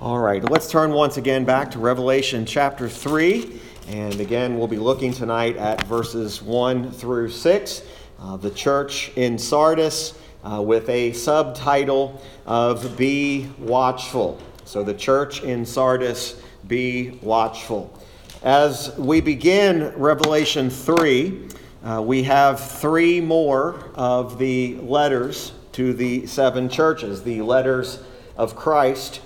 All right, let's turn once again back to Revelation chapter 3. And again, we'll be looking tonight at verses 1 through 6. Uh, the church in Sardis uh, with a subtitle of Be Watchful. So, the church in Sardis, Be Watchful. As we begin Revelation 3, uh, we have three more of the letters to the seven churches, the letters of Christ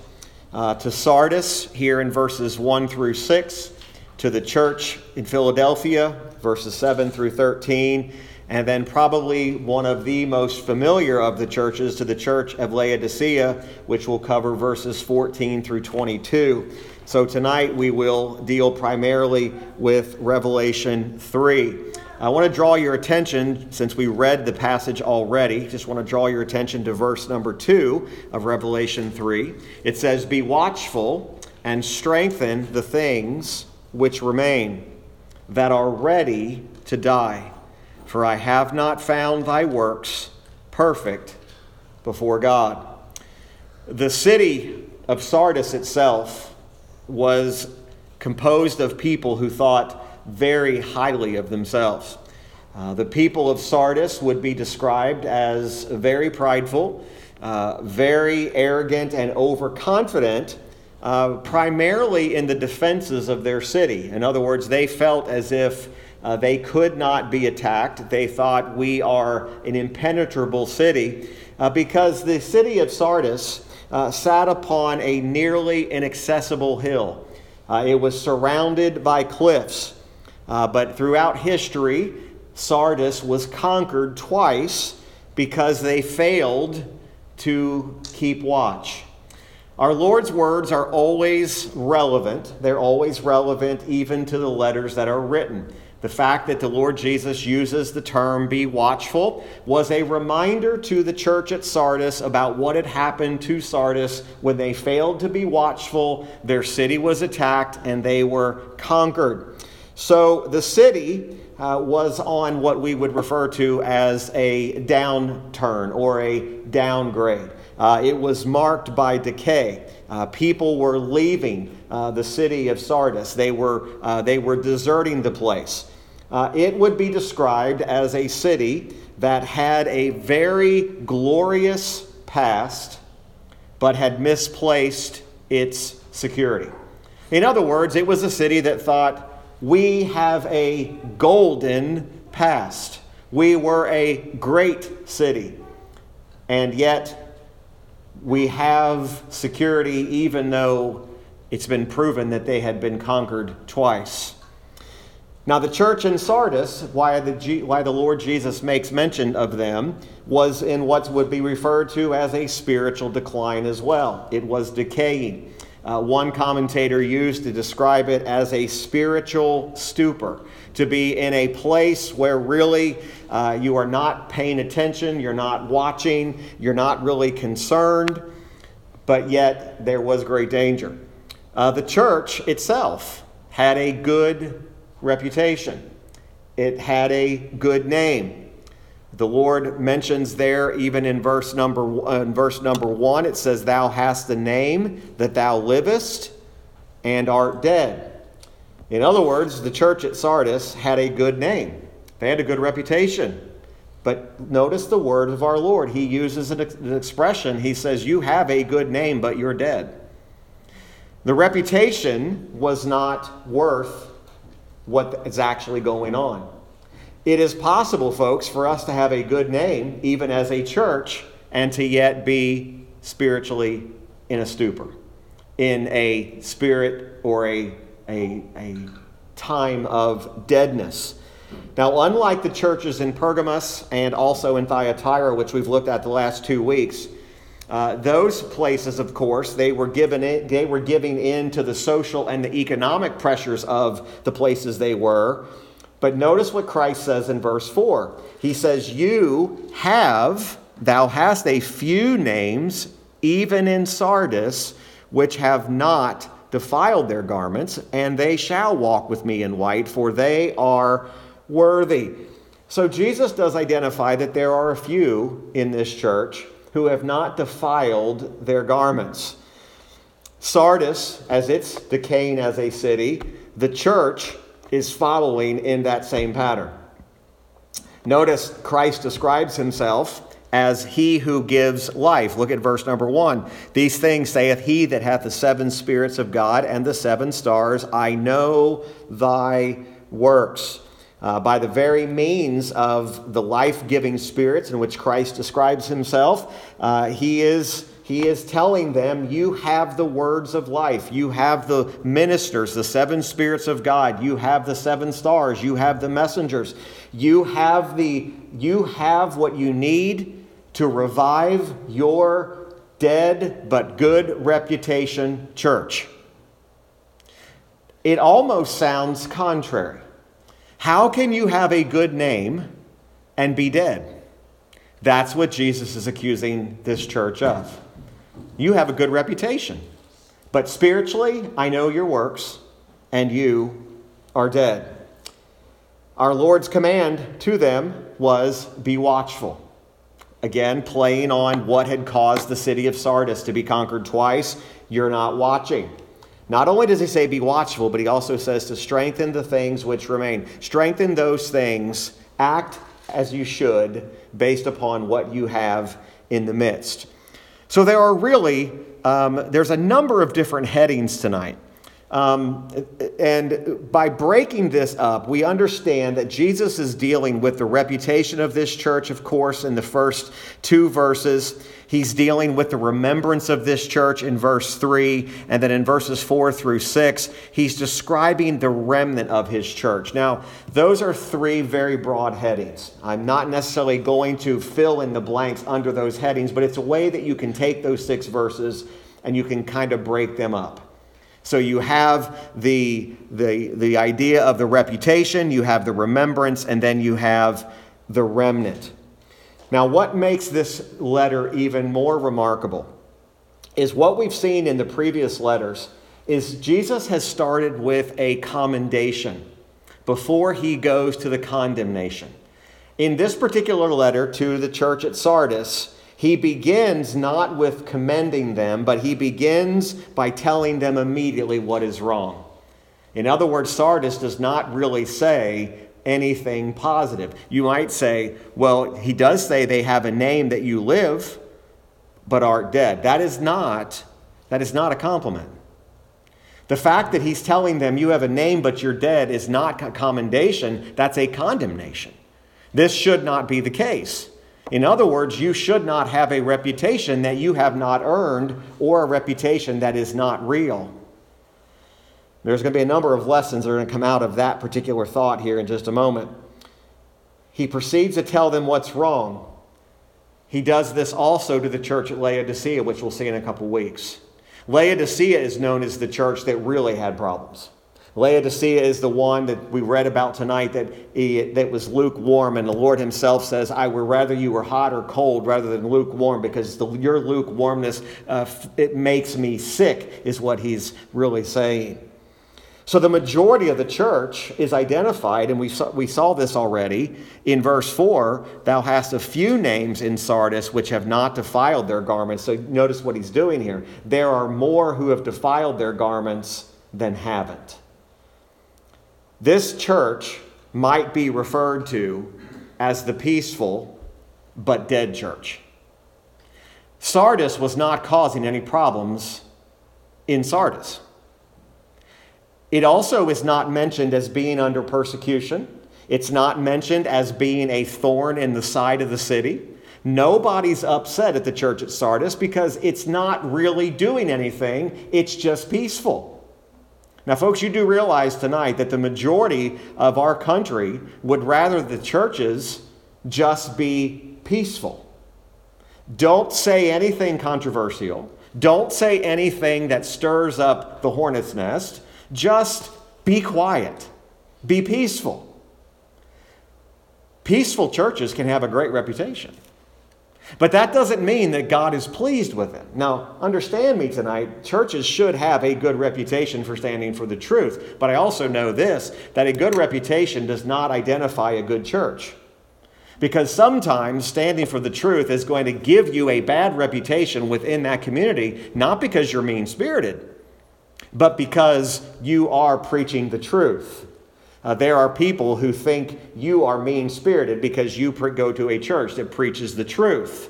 uh, to Sardis here in verses 1 through 6, to the church in Philadelphia, verses 7 through 13, and then probably one of the most familiar of the churches to the church of Laodicea, which will cover verses 14 through 22. So tonight we will deal primarily with Revelation 3. I want to draw your attention, since we read the passage already, just want to draw your attention to verse number 2 of Revelation 3. It says, Be watchful and strengthen the things which remain, that are ready to die. For I have not found thy works perfect before God. The city of Sardis itself was composed of people who thought very highly of themselves. Uh, the people of Sardis would be described as very prideful, uh, very arrogant, and overconfident, uh, primarily in the defenses of their city. In other words, they felt as if uh, they could not be attacked. They thought we are an impenetrable city uh, because the city of Sardis sat upon a nearly inaccessible hill. it was surrounded by cliffs. But throughout history, Sardis was conquered twice because they failed to keep watch. Our Lord's words are always relevant. They're always relevant even to the letters that are written. The fact that the Lord Jesus uses the term be watchful was a reminder to the church at Sardis about what had happened to Sardis when they failed to be watchful. Their city was attacked and they were conquered. So the city uh, was on what we would refer to as a downturn or a downgrade. Uh, it was marked by decay. Uh, people were leaving uh, the city of Sardis, they were, uh, they were deserting the place. It would be described as a city that had a very glorious past, but had misplaced its security. In other words, it was a city that thought, we have a golden past. We were a great city. And yet, we have security even though it's been proven that they had been conquered twice. Now, the church in Sardis, why the, why the Lord Jesus makes mention of them, was in what would be referred to as a spiritual decline as well. It was decaying. Uh, one commentator used to describe it as a spiritual stupor, to be in a place where really uh, you are not paying attention, you're not watching, you're not really concerned, but yet there was great danger. Uh, the church itself had a good reputation, it had a good name. The Lord mentions there, even in verse number uh, in verse number one, it says, "Thou hast the name that thou livest, and art dead." In other words, the church at Sardis had a good name; they had a good reputation. But notice the word of our Lord. He uses an, an expression. He says, "You have a good name, but you're dead." The reputation was not worth what is actually going on. It is possible, folks, for us to have a good name, even as a church, and to yet be spiritually in a stupor, in a spirit or a, a, a time of deadness. Now, unlike the churches in Pergamos and also in Thyatira, which we've looked at the last two weeks, uh, those places, of course, they were, given in, they were giving in to the social and the economic pressures of the places they were but notice what Christ says in verse 4. He says, You have, thou hast a few names, even in Sardis, which have not defiled their garments, and they shall walk with me in white, for they are worthy. So Jesus does identify that there are a few in this church who have not defiled their garments. Sardis, as it's decaying as a city, the church is following in that same pattern. Notice Christ describes himself as he who gives life. Look at verse number one. These things saith he that hath the seven spirits of God and the seven stars. I know thy works. Uh, by the very means of the life giving spirits in which Christ describes himself, uh, he is he is telling them, You have the words of life. You have the ministers, the seven spirits of God. You have the seven stars. You have the messengers. You have, the, you have what you need to revive your dead but good reputation church. It almost sounds contrary. How can you have a good name and be dead? That's what Jesus is accusing this church of. You have a good reputation. But spiritually, I know your works, and you are dead. Our Lord's command to them was be watchful. Again, playing on what had caused the city of Sardis to be conquered twice. You're not watching. Not only does he say be watchful, but he also says to strengthen the things which remain. Strengthen those things. Act as you should based upon what you have in the midst. So there are really, um, there's a number of different headings tonight. Um, and by breaking this up, we understand that Jesus is dealing with the reputation of this church, of course, in the first two verses. He's dealing with the remembrance of this church in verse 3. And then in verses 4 through 6, he's describing the remnant of his church. Now, those are three very broad headings. I'm not necessarily going to fill in the blanks under those headings, but it's a way that you can take those six verses and you can kind of break them up. So you have the, the, the idea of the reputation, you have the remembrance, and then you have the remnant. Now, what makes this letter even more remarkable is what we've seen in the previous letters is Jesus has started with a commendation before he goes to the condemnation. In this particular letter to the church at Sardis, he begins not with commending them, but he begins by telling them immediately what is wrong. In other words, Sardis does not really say anything positive. You might say, well, he does say they have a name that you live, but art dead. That is not, that is not a compliment. The fact that he's telling them you have a name but you're dead is not commendation, that's a condemnation. This should not be the case. In other words, you should not have a reputation that you have not earned or a reputation that is not real. There's going to be a number of lessons that are going to come out of that particular thought here in just a moment. He proceeds to tell them what's wrong. He does this also to the church at Laodicea, which we'll see in a couple weeks. Laodicea is known as the church that really had problems. Laodicea is the one that we read about tonight that, he, that was lukewarm, and the Lord Himself says, I would rather you were hot or cold rather than lukewarm because the, your lukewarmness, uh, it makes me sick, is what He's really saying. So the majority of the church is identified, and we saw, we saw this already in verse 4 Thou hast a few names in Sardis which have not defiled their garments. So notice what he's doing here. There are more who have defiled their garments than haven't. This church might be referred to as the peaceful but dead church. Sardis was not causing any problems in Sardis. It also is not mentioned as being under persecution. It's not mentioned as being a thorn in the side of the city. Nobody's upset at the church at Sardis because it's not really doing anything, it's just peaceful. Now, folks, you do realize tonight that the majority of our country would rather the churches just be peaceful. Don't say anything controversial. Don't say anything that stirs up the hornet's nest. Just be quiet. Be peaceful. Peaceful churches can have a great reputation. But that doesn't mean that God is pleased with them. Now, understand me tonight. Churches should have a good reputation for standing for the truth. But I also know this that a good reputation does not identify a good church. Because sometimes standing for the truth is going to give you a bad reputation within that community, not because you're mean spirited, but because you are preaching the truth. Uh, there are people who think you are mean spirited because you pre- go to a church that preaches the truth.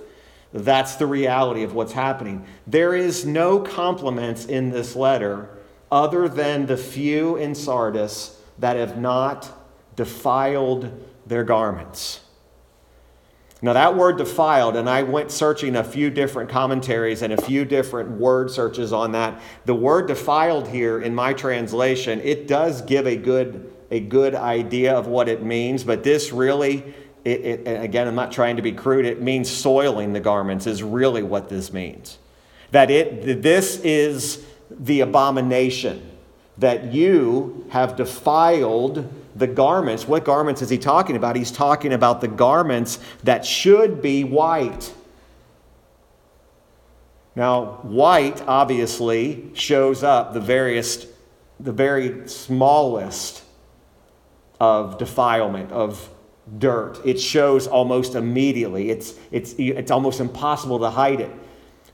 That's the reality of what's happening. There is no compliments in this letter other than the few in Sardis that have not defiled their garments. Now, that word defiled, and I went searching a few different commentaries and a few different word searches on that. The word defiled here in my translation, it does give a good, a good idea of what it means, but this really, it, it, again, I'm not trying to be crude, it means soiling the garments, is really what this means. That it, this is the abomination, that you have defiled the garments. What garments is he talking about? He's talking about the garments that should be white. Now, white obviously shows up the various, the very smallest of defilement, of dirt. It shows almost immediately. It's, it's, it's almost impossible to hide it.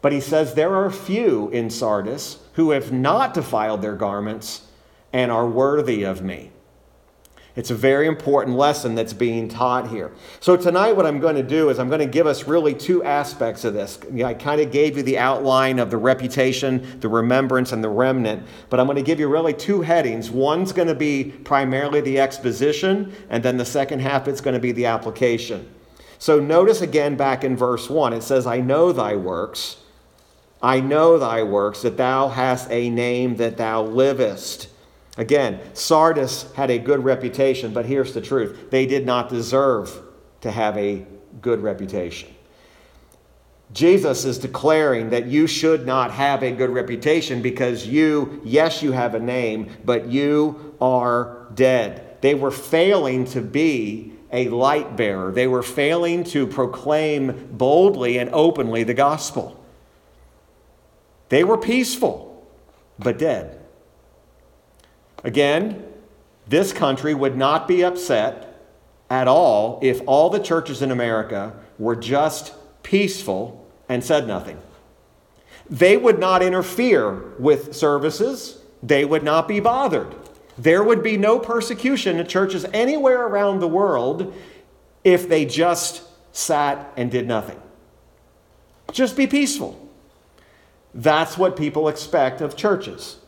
But he says there are few in Sardis who have not defiled their garments and are worthy of me. It's a very important lesson that's being taught here. So, tonight, what I'm going to do is I'm going to give us really two aspects of this. I kind of gave you the outline of the reputation, the remembrance, and the remnant, but I'm going to give you really two headings. One's going to be primarily the exposition, and then the second half, it's going to be the application. So, notice again back in verse 1, it says, I know thy works. I know thy works, that thou hast a name that thou livest Again, Sardis had a good reputation, but here's the truth they did not deserve to have a good reputation. Jesus is declaring that you should not have a good reputation because you, yes, you have a name, but you are dead. They were failing to be a light bearer, they were failing to proclaim boldly and openly the gospel. They were peaceful, but dead. Again, this country would not be upset at all if all the churches in America were just peaceful and said nothing. They would not interfere with services, they would not be bothered. There would be no persecution in churches anywhere around the world if they just sat and did nothing. Just be peaceful. That's what people expect of churches.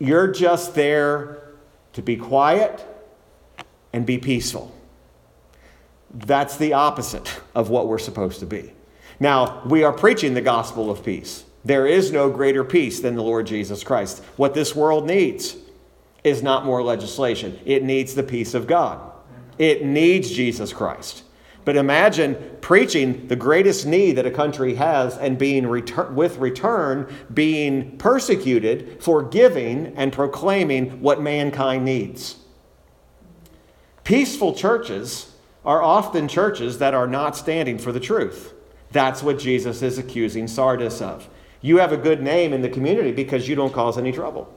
You're just there to be quiet and be peaceful. That's the opposite of what we're supposed to be. Now, we are preaching the gospel of peace. There is no greater peace than the Lord Jesus Christ. What this world needs is not more legislation, it needs the peace of God. It needs Jesus Christ. But imagine preaching the greatest need that a country has and being retur- with return being persecuted for giving and proclaiming what mankind needs. Peaceful churches are often churches that are not standing for the truth. That's what Jesus is accusing Sardis of. You have a good name in the community because you don't cause any trouble.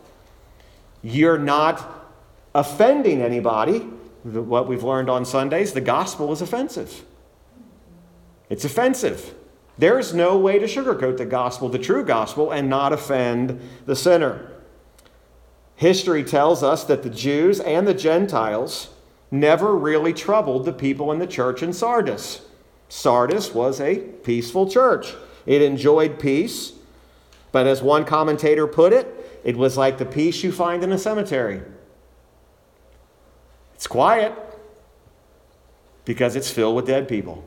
You're not offending anybody what we've learned on Sundays, the gospel is offensive. It's offensive. There is no way to sugarcoat the gospel, the true gospel, and not offend the sinner. History tells us that the Jews and the Gentiles never really troubled the people in the church in Sardis. Sardis was a peaceful church, it enjoyed peace, but as one commentator put it, it was like the peace you find in a cemetery. It's quiet because it's filled with dead people.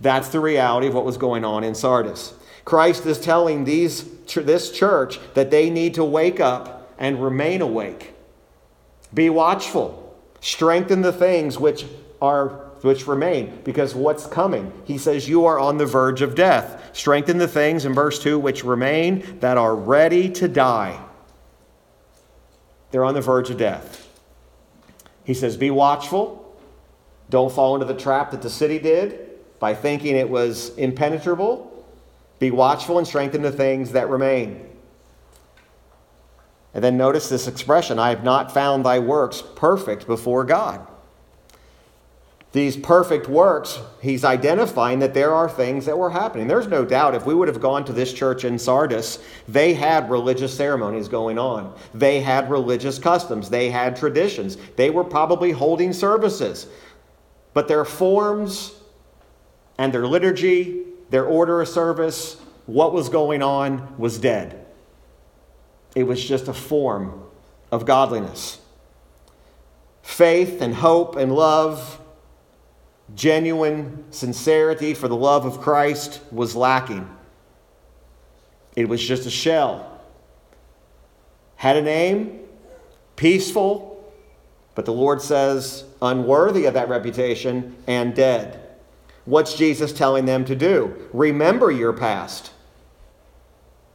That's the reality of what was going on in Sardis. Christ is telling these, this church that they need to wake up and remain awake. Be watchful. Strengthen the things which are which remain because what's coming he says you are on the verge of death strengthen the things in verse 2 which remain that are ready to die they're on the verge of death he says, Be watchful. Don't fall into the trap that the city did by thinking it was impenetrable. Be watchful and strengthen the things that remain. And then notice this expression I have not found thy works perfect before God. These perfect works, he's identifying that there are things that were happening. There's no doubt if we would have gone to this church in Sardis, they had religious ceremonies going on. They had religious customs. They had traditions. They were probably holding services. But their forms and their liturgy, their order of service, what was going on was dead. It was just a form of godliness. Faith and hope and love genuine sincerity for the love of Christ was lacking. It was just a shell. Had a name, peaceful, but the Lord says unworthy of that reputation and dead. What's Jesus telling them to do? Remember your past.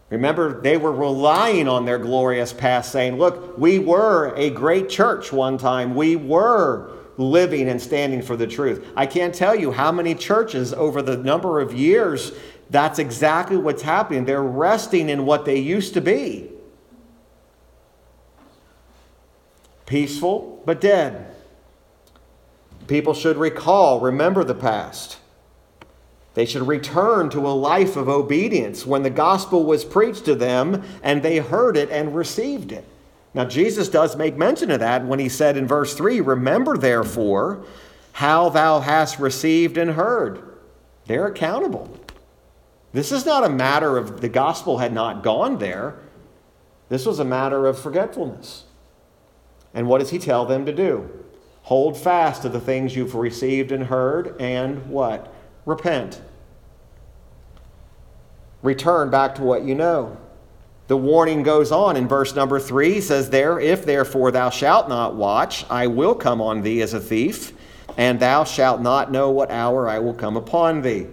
Remember, they were relying on their glorious past, saying, Look, we were a great church one time. We were living and standing for the truth. I can't tell you how many churches over the number of years that's exactly what's happening. They're resting in what they used to be peaceful, but dead. People should recall, remember the past. They should return to a life of obedience when the gospel was preached to them and they heard it and received it. Now, Jesus does make mention of that when he said in verse 3 Remember, therefore, how thou hast received and heard. They're accountable. This is not a matter of the gospel had not gone there, this was a matter of forgetfulness. And what does he tell them to do? Hold fast to the things you've received and heard, and what? Repent. Return back to what you know. The warning goes on in verse number three. Says, There, if therefore thou shalt not watch, I will come on thee as a thief, and thou shalt not know what hour I will come upon thee.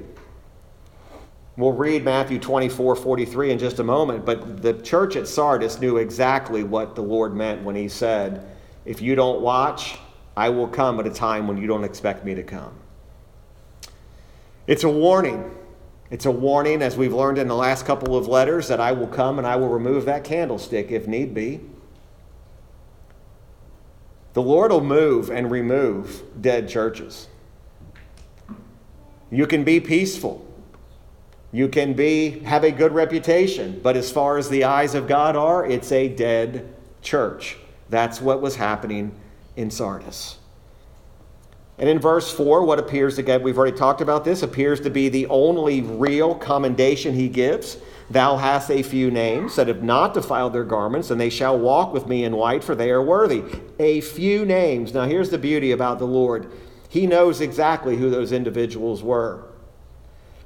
We'll read Matthew 24, 43 in just a moment, but the church at Sardis knew exactly what the Lord meant when he said, If you don't watch, I will come at a time when you don't expect me to come. It's a warning. It's a warning, as we've learned in the last couple of letters, that I will come and I will remove that candlestick if need be. The Lord will move and remove dead churches. You can be peaceful. You can be have a good reputation, but as far as the eyes of God are, it's a dead church. That's what was happening in Sardis. And in verse 4, what appears get, we've already talked about this, appears to be the only real commendation he gives. Thou hast a few names that have not defiled their garments, and they shall walk with me in white, for they are worthy. A few names. Now, here's the beauty about the Lord He knows exactly who those individuals were.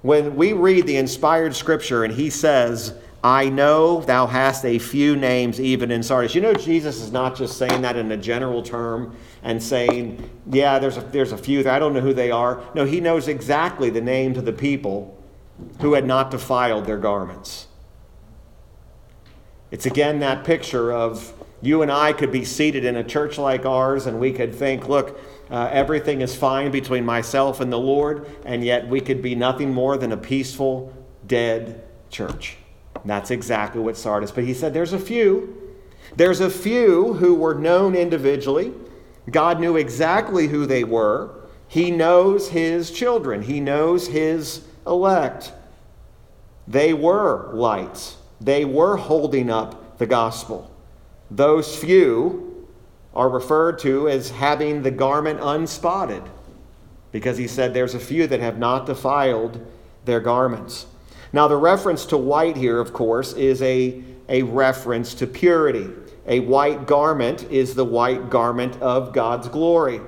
When we read the inspired scripture and he says, I know thou hast a few names even in Sardis. You know, Jesus is not just saying that in a general term and saying, yeah, there's a, there's a few. I don't know who they are. No, he knows exactly the names of the people who had not defiled their garments. It's again that picture of you and I could be seated in a church like ours and we could think, look, uh, everything is fine between myself and the Lord, and yet we could be nothing more than a peaceful, dead church. That's exactly what Sardis. But he said there's a few. There's a few who were known individually. God knew exactly who they were. He knows his children, he knows his elect. They were lights, they were holding up the gospel. Those few are referred to as having the garment unspotted because he said there's a few that have not defiled their garments. Now, the reference to white here, of course, is a, a reference to purity. A white garment is the white garment of God's glory.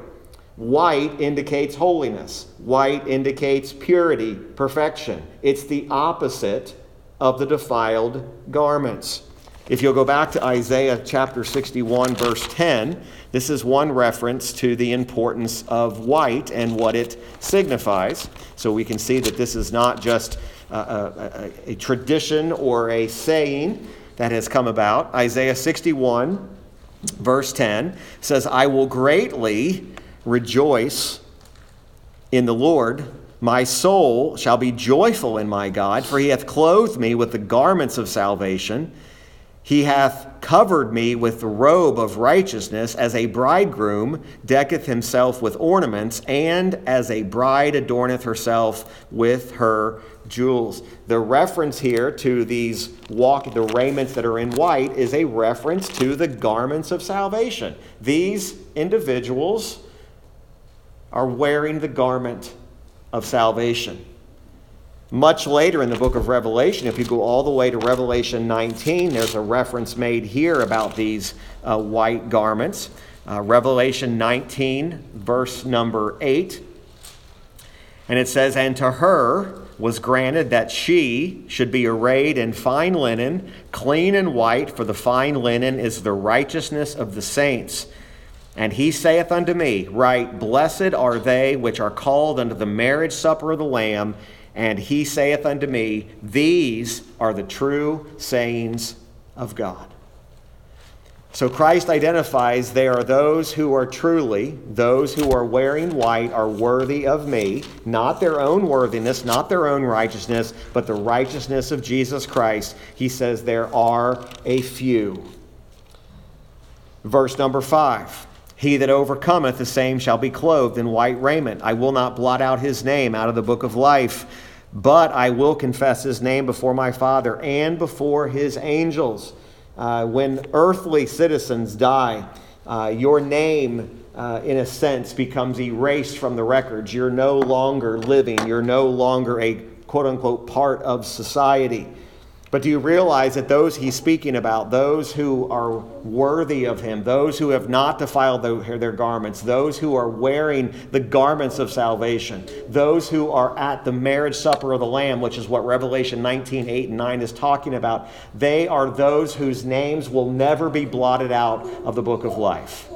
White indicates holiness, white indicates purity, perfection. It's the opposite of the defiled garments. If you'll go back to Isaiah chapter 61, verse 10, this is one reference to the importance of white and what it signifies. So we can see that this is not just a, a, a tradition or a saying that has come about. Isaiah 61, verse 10 says, I will greatly rejoice in the Lord. My soul shall be joyful in my God, for he hath clothed me with the garments of salvation. He hath covered me with the robe of righteousness, as a bridegroom decketh himself with ornaments, and as a bride adorneth herself with her jewels. The reference here to these walk the raiments that are in white is a reference to the garments of salvation. These individuals are wearing the garment of salvation. Much later in the book of Revelation, if you go all the way to Revelation 19, there's a reference made here about these uh, white garments. Uh, Revelation 19, verse number 8. And it says, And to her was granted that she should be arrayed in fine linen, clean and white, for the fine linen is the righteousness of the saints. And he saith unto me, Right, blessed are they which are called unto the marriage supper of the Lamb. And he saith unto me, These are the true sayings of God. So Christ identifies they are those who are truly, those who are wearing white are worthy of me, not their own worthiness, not their own righteousness, but the righteousness of Jesus Christ. He says there are a few. Verse number five. He that overcometh, the same shall be clothed in white raiment. I will not blot out his name out of the book of life, but I will confess his name before my Father and before his angels. Uh, when earthly citizens die, uh, your name, uh, in a sense, becomes erased from the records. You're no longer living, you're no longer a quote unquote part of society. But do you realize that those he's speaking about, those who are worthy of him, those who have not defiled their garments, those who are wearing the garments of salvation, those who are at the marriage supper of the Lamb, which is what Revelation 19, 8, and 9 is talking about, they are those whose names will never be blotted out of the book of life.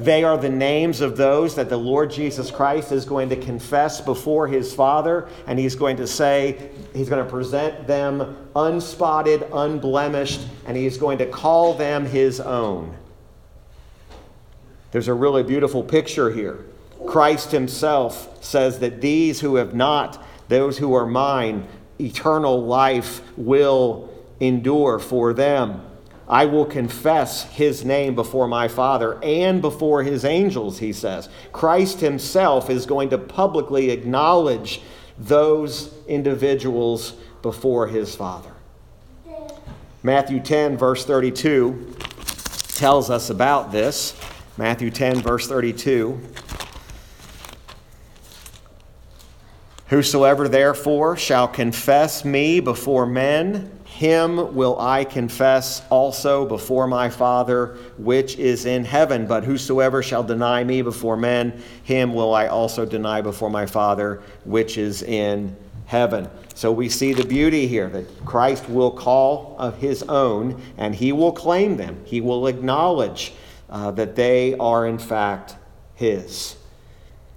They are the names of those that the Lord Jesus Christ is going to confess before his Father, and he's going to say, he's going to present them unspotted, unblemished, and he's going to call them his own. There's a really beautiful picture here. Christ himself says that these who have not, those who are mine, eternal life will endure for them. I will confess his name before my Father and before his angels, he says. Christ himself is going to publicly acknowledge those individuals before his Father. Matthew 10, verse 32, tells us about this. Matthew 10, verse 32. Whosoever therefore shall confess me before men, him will I confess also before my Father which is in heaven. But whosoever shall deny me before men, him will I also deny before my Father which is in heaven. So we see the beauty here that Christ will call of his own and he will claim them. He will acknowledge uh, that they are in fact his.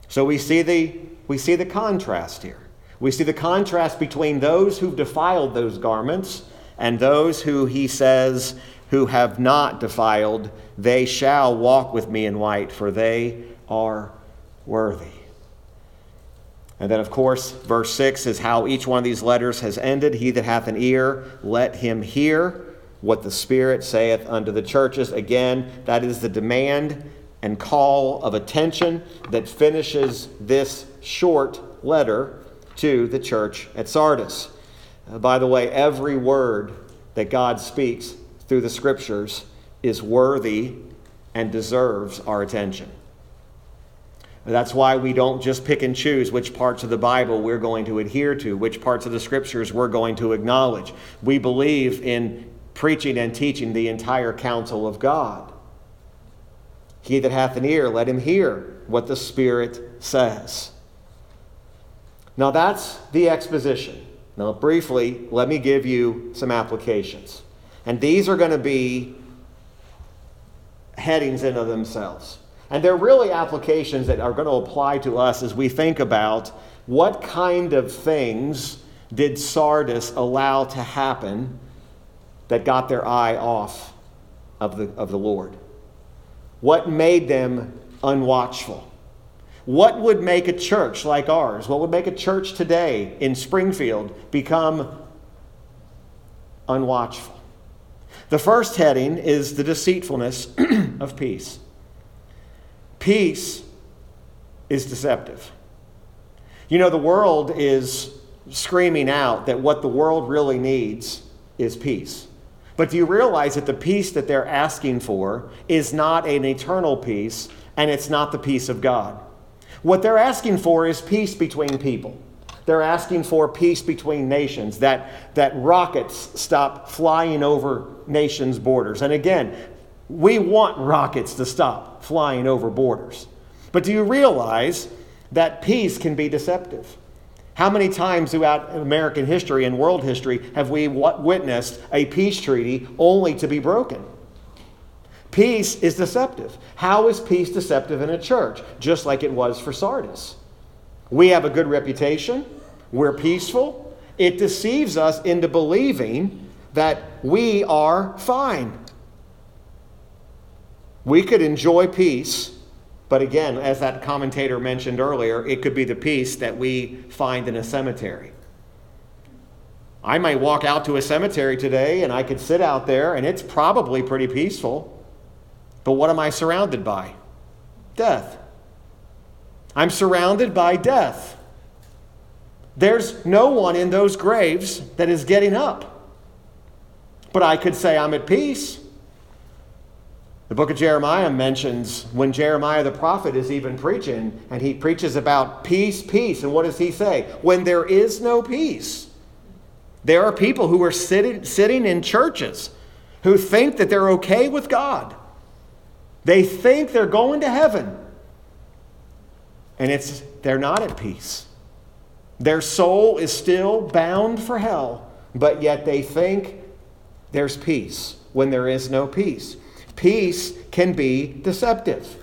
So we see the we see the contrast here. We see the contrast between those who've defiled those garments and those who he says who have not defiled, they shall walk with me in white, for they are worthy. And then, of course, verse 6 is how each one of these letters has ended. He that hath an ear, let him hear what the Spirit saith unto the churches. Again, that is the demand and call of attention that finishes this short letter to the church at Sardis. Uh, by the way, every word that God speaks through the scriptures is worthy and deserves our attention. That's why we don't just pick and choose which parts of the Bible we're going to adhere to, which parts of the scriptures we're going to acknowledge. We believe in preaching and teaching the entire counsel of God. He that hath an ear, let him hear what the Spirit says. Now that's the exposition. Now, briefly, let me give you some applications. And these are going to be headings into themselves. And they're really applications that are going to apply to us as we think about what kind of things did Sardis allow to happen that got their eye off of the, of the Lord? What made them unwatchful? What would make a church like ours, what would make a church today in Springfield become unwatchful? The first heading is the deceitfulness of peace. Peace is deceptive. You know, the world is screaming out that what the world really needs is peace. But do you realize that the peace that they're asking for is not an eternal peace and it's not the peace of God? What they're asking for is peace between people. They're asking for peace between nations, that, that rockets stop flying over nations' borders. And again, we want rockets to stop flying over borders. But do you realize that peace can be deceptive? How many times throughout American history and world history have we witnessed a peace treaty only to be broken? Peace is deceptive. How is peace deceptive in a church? Just like it was for Sardis. We have a good reputation, we're peaceful. It deceives us into believing that we are fine. We could enjoy peace but again, as that commentator mentioned earlier, it could be the peace that we find in a cemetery. I might walk out to a cemetery today and I could sit out there and it's probably pretty peaceful. But what am I surrounded by? Death. I'm surrounded by death. There's no one in those graves that is getting up. But I could say I'm at peace. The book of Jeremiah mentions when Jeremiah the prophet is even preaching, and he preaches about peace, peace. And what does he say? When there is no peace, there are people who are sitting, sitting in churches who think that they're okay with God. They think they're going to heaven. And it's they're not at peace. Their soul is still bound for hell, but yet they think there's peace when there is no peace. Peace can be deceptive.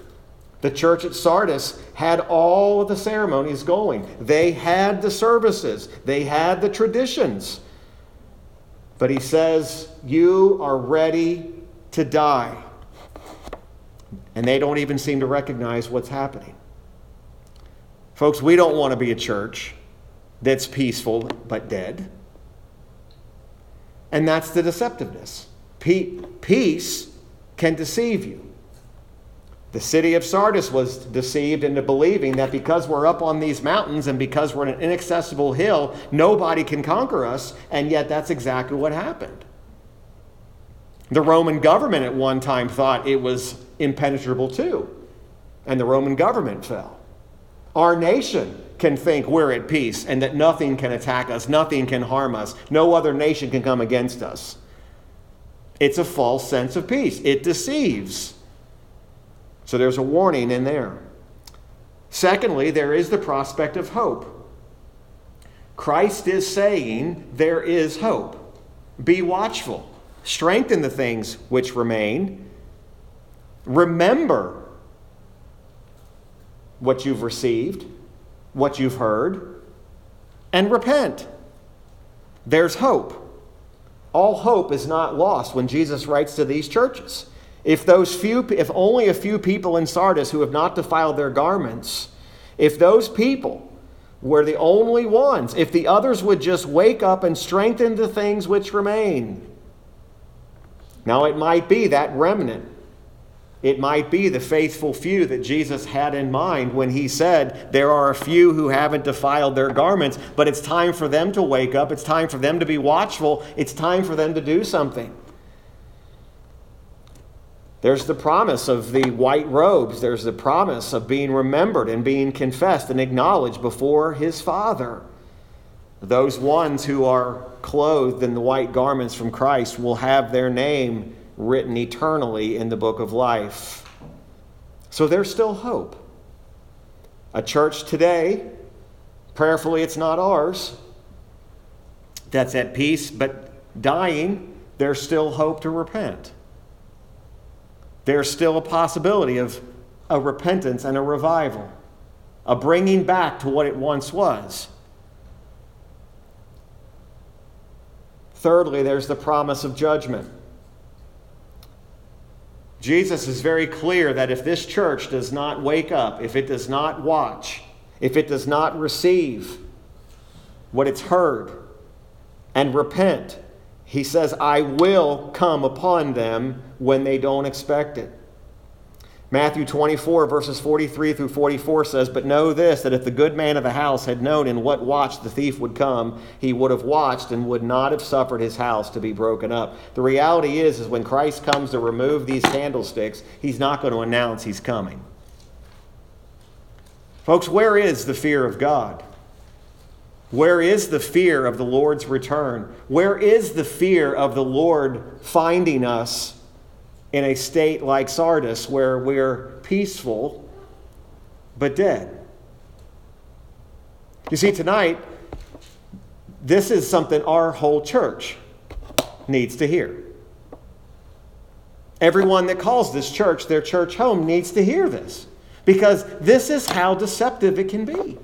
The church at Sardis had all of the ceremonies going. They had the services, they had the traditions. But he says, You are ready to die. And they don't even seem to recognize what's happening. Folks, we don't want to be a church that's peaceful but dead. And that's the deceptiveness. Peace can deceive you. The city of Sardis was deceived into believing that because we're up on these mountains and because we're in an inaccessible hill, nobody can conquer us, and yet that's exactly what happened. The Roman government at one time thought it was impenetrable too, and the Roman government fell. Our nation can think we're at peace and that nothing can attack us, nothing can harm us, no other nation can come against us. It's a false sense of peace, it deceives. So there's a warning in there. Secondly, there is the prospect of hope. Christ is saying there is hope. Be watchful, strengthen the things which remain, remember what you've received, what you've heard, and repent. There's hope all hope is not lost when Jesus writes to these churches. If those few if only a few people in Sardis who have not defiled their garments, if those people were the only ones, if the others would just wake up and strengthen the things which remain. Now it might be that remnant it might be the faithful few that Jesus had in mind when he said, There are a few who haven't defiled their garments, but it's time for them to wake up. It's time for them to be watchful. It's time for them to do something. There's the promise of the white robes. There's the promise of being remembered and being confessed and acknowledged before his Father. Those ones who are clothed in the white garments from Christ will have their name written eternally in the book of life. So there's still hope. A church today, prayerfully it's not ours, that's at peace, but dying, there's still hope to repent. There's still a possibility of a repentance and a revival, a bringing back to what it once was. Thirdly, there's the promise of judgment. Jesus is very clear that if this church does not wake up, if it does not watch, if it does not receive what it's heard and repent, He says, I will come upon them when they don't expect it. Matthew 24, verses 43 through 44 says, But know this, that if the good man of the house had known in what watch the thief would come, he would have watched and would not have suffered his house to be broken up. The reality is, is when Christ comes to remove these candlesticks, he's not going to announce he's coming. Folks, where is the fear of God? Where is the fear of the Lord's return? Where is the fear of the Lord finding us in a state like Sardis where we're peaceful but dead. You see, tonight, this is something our whole church needs to hear. Everyone that calls this church their church home needs to hear this because this is how deceptive it can be.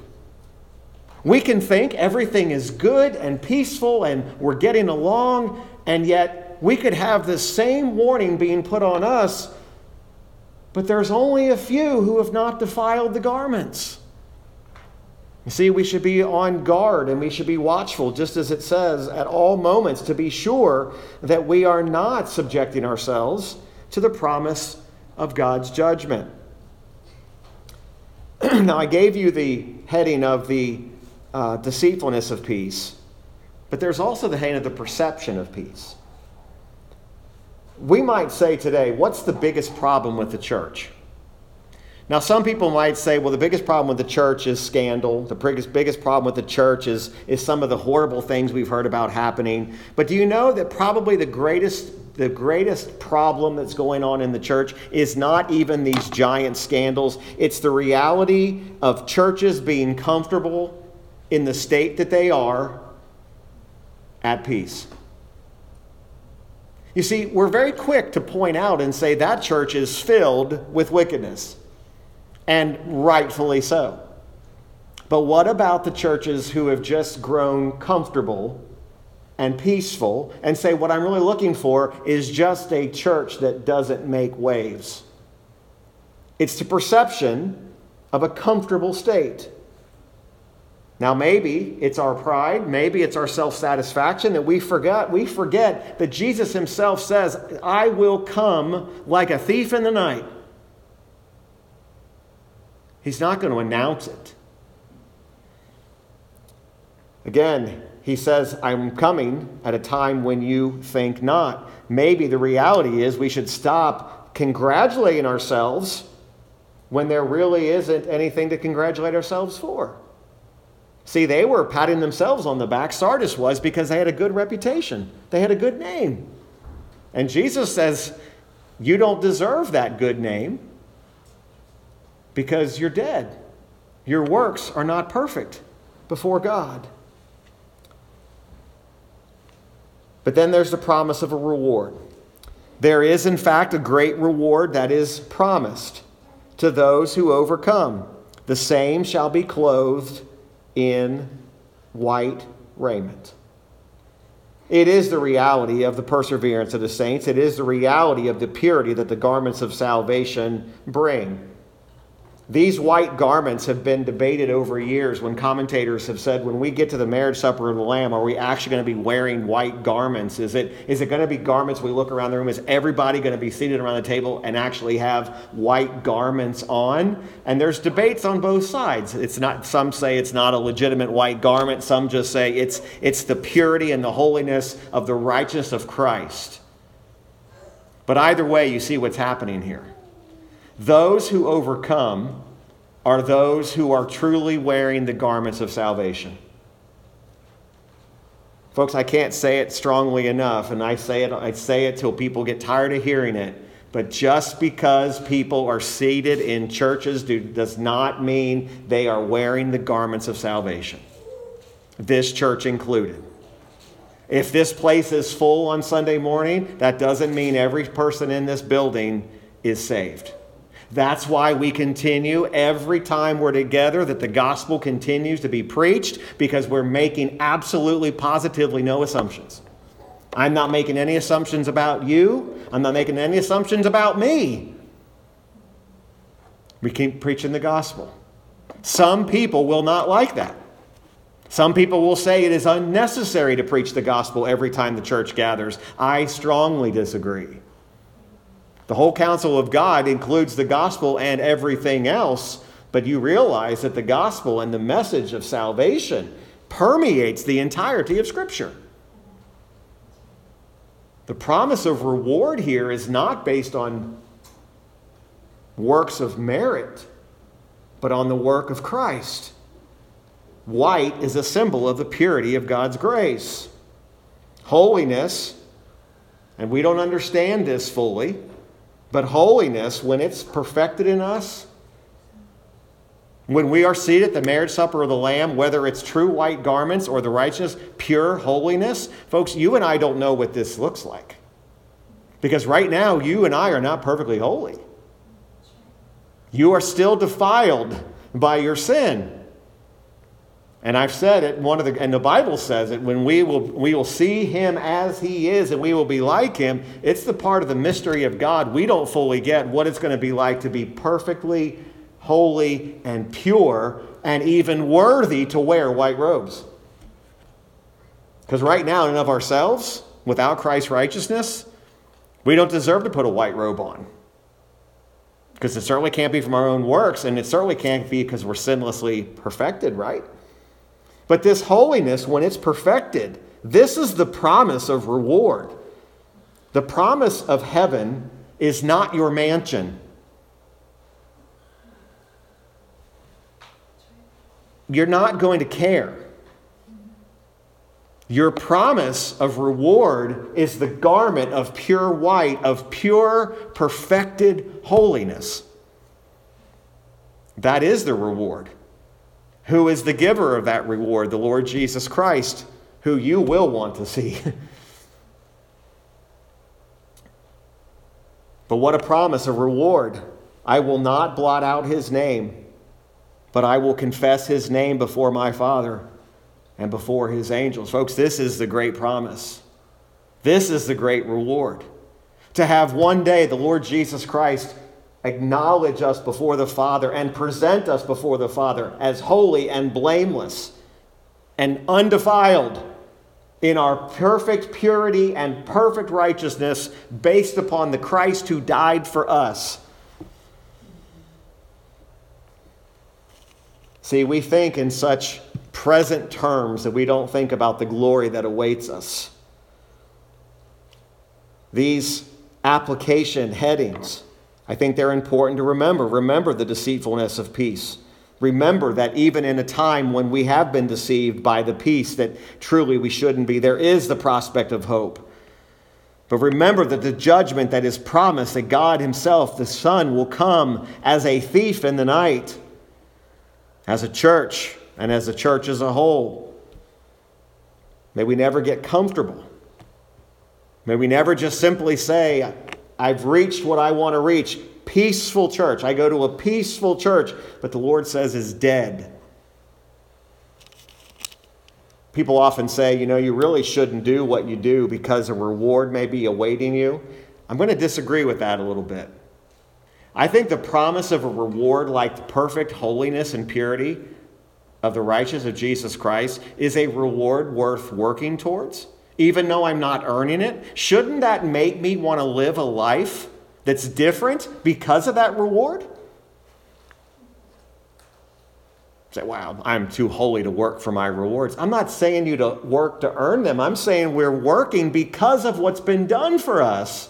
We can think everything is good and peaceful and we're getting along, and yet we could have the same warning being put on us, but there's only a few who have not defiled the garments. You see, we should be on guard and we should be watchful, just as it says, at all moments to be sure that we are not subjecting ourselves to the promise of God's judgment. now, I gave you the heading of the uh, deceitfulness of peace, but there's also the heading of the perception of peace we might say today, what's the biggest problem with the church? Now, some people might say, well, the biggest problem with the church is scandal. The biggest, biggest problem with the church is, is some of the horrible things we've heard about happening. But do you know that probably the greatest, the greatest problem that's going on in the church is not even these giant scandals? It's the reality of churches being comfortable in the state that they are at peace. You see, we're very quick to point out and say that church is filled with wickedness, and rightfully so. But what about the churches who have just grown comfortable and peaceful and say, what I'm really looking for is just a church that doesn't make waves? It's the perception of a comfortable state. Now, maybe it's our pride, maybe it's our self satisfaction that we forget. We forget that Jesus himself says, I will come like a thief in the night. He's not going to announce it. Again, he says, I'm coming at a time when you think not. Maybe the reality is we should stop congratulating ourselves when there really isn't anything to congratulate ourselves for. See, they were patting themselves on the back, Sardis was, because they had a good reputation, they had a good name. And Jesus says, You don't deserve that good name because you're dead. Your works are not perfect before God. But then there's the promise of a reward. There is, in fact, a great reward that is promised to those who overcome. The same shall be clothed in white raiment. It is the reality of the perseverance of the saints. It is the reality of the purity that the garments of salvation bring. These white garments have been debated over years when commentators have said, when we get to the marriage supper of the Lamb, are we actually going to be wearing white garments? Is it, is it going to be garments we look around the room? Is everybody going to be seated around the table and actually have white garments on? And there's debates on both sides. It's not, some say it's not a legitimate white garment, some just say it's, it's the purity and the holiness of the righteousness of Christ. But either way, you see what's happening here. Those who overcome are those who are truly wearing the garments of salvation. Folks, I can't say it strongly enough, and I say it, I say it till people get tired of hearing it. But just because people are seated in churches do, does not mean they are wearing the garments of salvation. This church included. If this place is full on Sunday morning, that doesn't mean every person in this building is saved. That's why we continue every time we're together that the gospel continues to be preached because we're making absolutely positively no assumptions. I'm not making any assumptions about you. I'm not making any assumptions about me. We keep preaching the gospel. Some people will not like that. Some people will say it is unnecessary to preach the gospel every time the church gathers. I strongly disagree. The whole counsel of God includes the gospel and everything else, but you realize that the gospel and the message of salvation permeates the entirety of Scripture. The promise of reward here is not based on works of merit, but on the work of Christ. White is a symbol of the purity of God's grace. Holiness, and we don't understand this fully, but holiness, when it's perfected in us, when we are seated at the marriage supper of the Lamb, whether it's true white garments or the righteous, pure holiness, folks, you and I don't know what this looks like. Because right now, you and I are not perfectly holy. You are still defiled by your sin. And I've said it, one of the, and the Bible says it, when we will, we will see him as he is and we will be like him, it's the part of the mystery of God we don't fully get what it's going to be like to be perfectly holy and pure and even worthy to wear white robes. Because right now, in and of ourselves, without Christ's righteousness, we don't deserve to put a white robe on. Because it certainly can't be from our own works, and it certainly can't be because we're sinlessly perfected, right? But this holiness, when it's perfected, this is the promise of reward. The promise of heaven is not your mansion. you're not going to care. Your promise of reward is the garment of pure white, of pure, perfected holiness. That is the reward. Who is the giver of that reward? The Lord Jesus Christ, who you will want to see. but what a promise a reward. I will not blot out his name but I will confess his name before my Father and before his angels. Folks, this is the great promise. This is the great reward. To have one day the Lord Jesus Christ acknowledge us before the Father and present us before the Father as holy and blameless and undefiled in our perfect purity and perfect righteousness based upon the Christ who died for us See, we think in such present terms that we don't think about the glory that awaits us. These application headings, I think they're important to remember. Remember the deceitfulness of peace. Remember that even in a time when we have been deceived by the peace that truly we shouldn't be, there is the prospect of hope. But remember that the judgment that is promised, that God Himself, the Son, will come as a thief in the night as a church and as a church as a whole. May we never get comfortable. May we never just simply say, I've reached what I want to reach. Peaceful church. I go to a peaceful church, but the Lord says is dead. People often say, you know, you really shouldn't do what you do because a reward may be awaiting you. I'm going to disagree with that a little bit. I think the promise of a reward like the perfect holiness and purity of the righteous of Jesus Christ is a reward worth working towards, even though I'm not earning it. Shouldn't that make me want to live a life that's different because of that reward? Say, wow, I'm too holy to work for my rewards. I'm not saying you to work to earn them. I'm saying we're working because of what's been done for us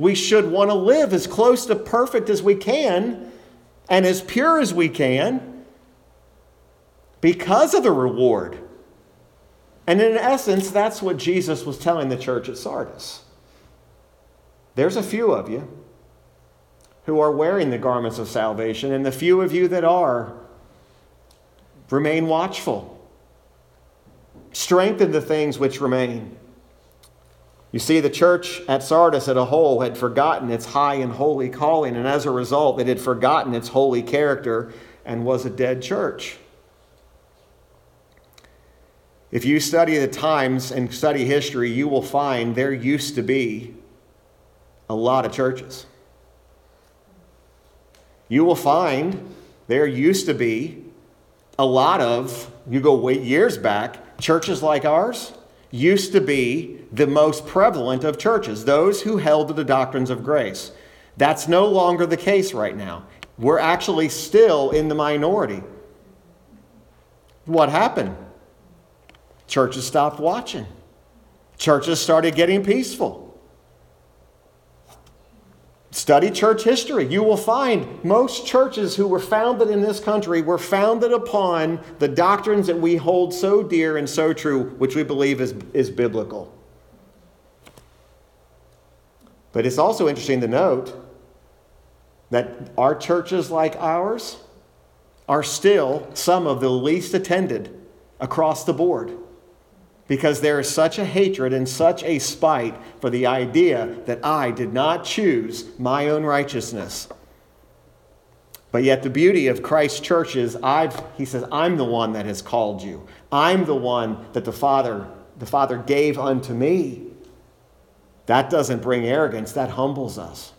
we should want to live as close to perfect as we can and as pure as we can because of the reward. And in essence, that's what Jesus was telling the church at Sardis. There's a few of you who are wearing the garments of salvation, and the few of you that are, remain watchful. Strengthen the things which remain. You see, the church at Sardis as a whole had forgotten its high and holy calling, and as a result, it had forgotten its holy character and was a dead church. If you study the times and study history, you will find there used to be a lot of churches. You will find there used to be a lot of, you go way years back, churches like ours used to be the most prevalent of churches, those who held to the doctrines of grace. That's no longer the case right now. We're actually still in the minority. What happened? Churches stopped watching. Churches started getting peaceful. Study church history. You will find most churches who were founded in this country were founded upon the doctrines that we hold so dear and so true, which we believe is, is biblical. But it's also interesting to note that our churches like ours are still some of the least attended across the board because there is such a hatred and such a spite for the idea that I did not choose my own righteousness. But yet, the beauty of Christ's church is, I've, he says, I'm the one that has called you. I'm the one that the Father, the Father gave unto me. That doesn't bring arrogance, that humbles us.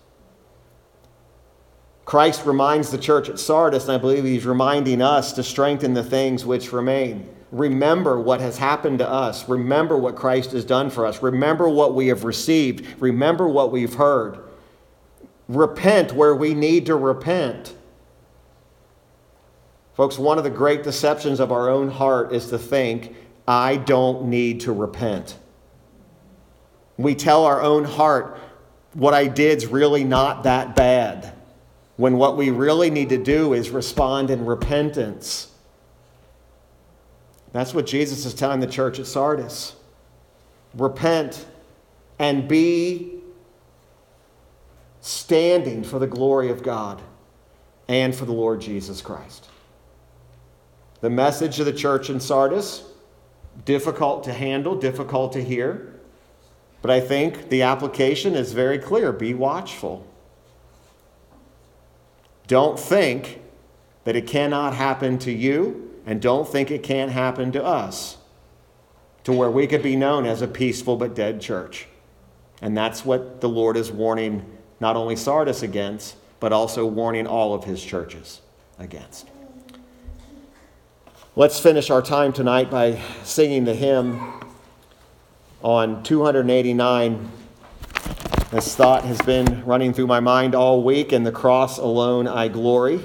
Christ reminds the church at Sardis, and I believe he's reminding us to strengthen the things which remain. Remember what has happened to us. Remember what Christ has done for us. Remember what we have received. Remember what we've heard. Repent where we need to repent. Folks, one of the great deceptions of our own heart is to think, I don't need to repent. We tell our own heart, what I did's really not that bad, when what we really need to do is respond in repentance. That's what Jesus is telling the church at Sardis. Repent and be standing for the glory of God and for the Lord Jesus Christ. The message of the church in Sardis, difficult to handle, difficult to hear, but I think the application is very clear be watchful. Don't think that it cannot happen to you and don't think it can't happen to us, to where we could be known as a peaceful but dead church. And that's what the Lord is warning not only Sardis against, but also warning all of his churches against. Let's finish our time tonight by singing the hymn on 289. This thought has been running through my mind all week, and the cross alone I glory.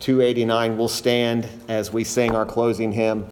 289 will stand as we sing our closing hymn.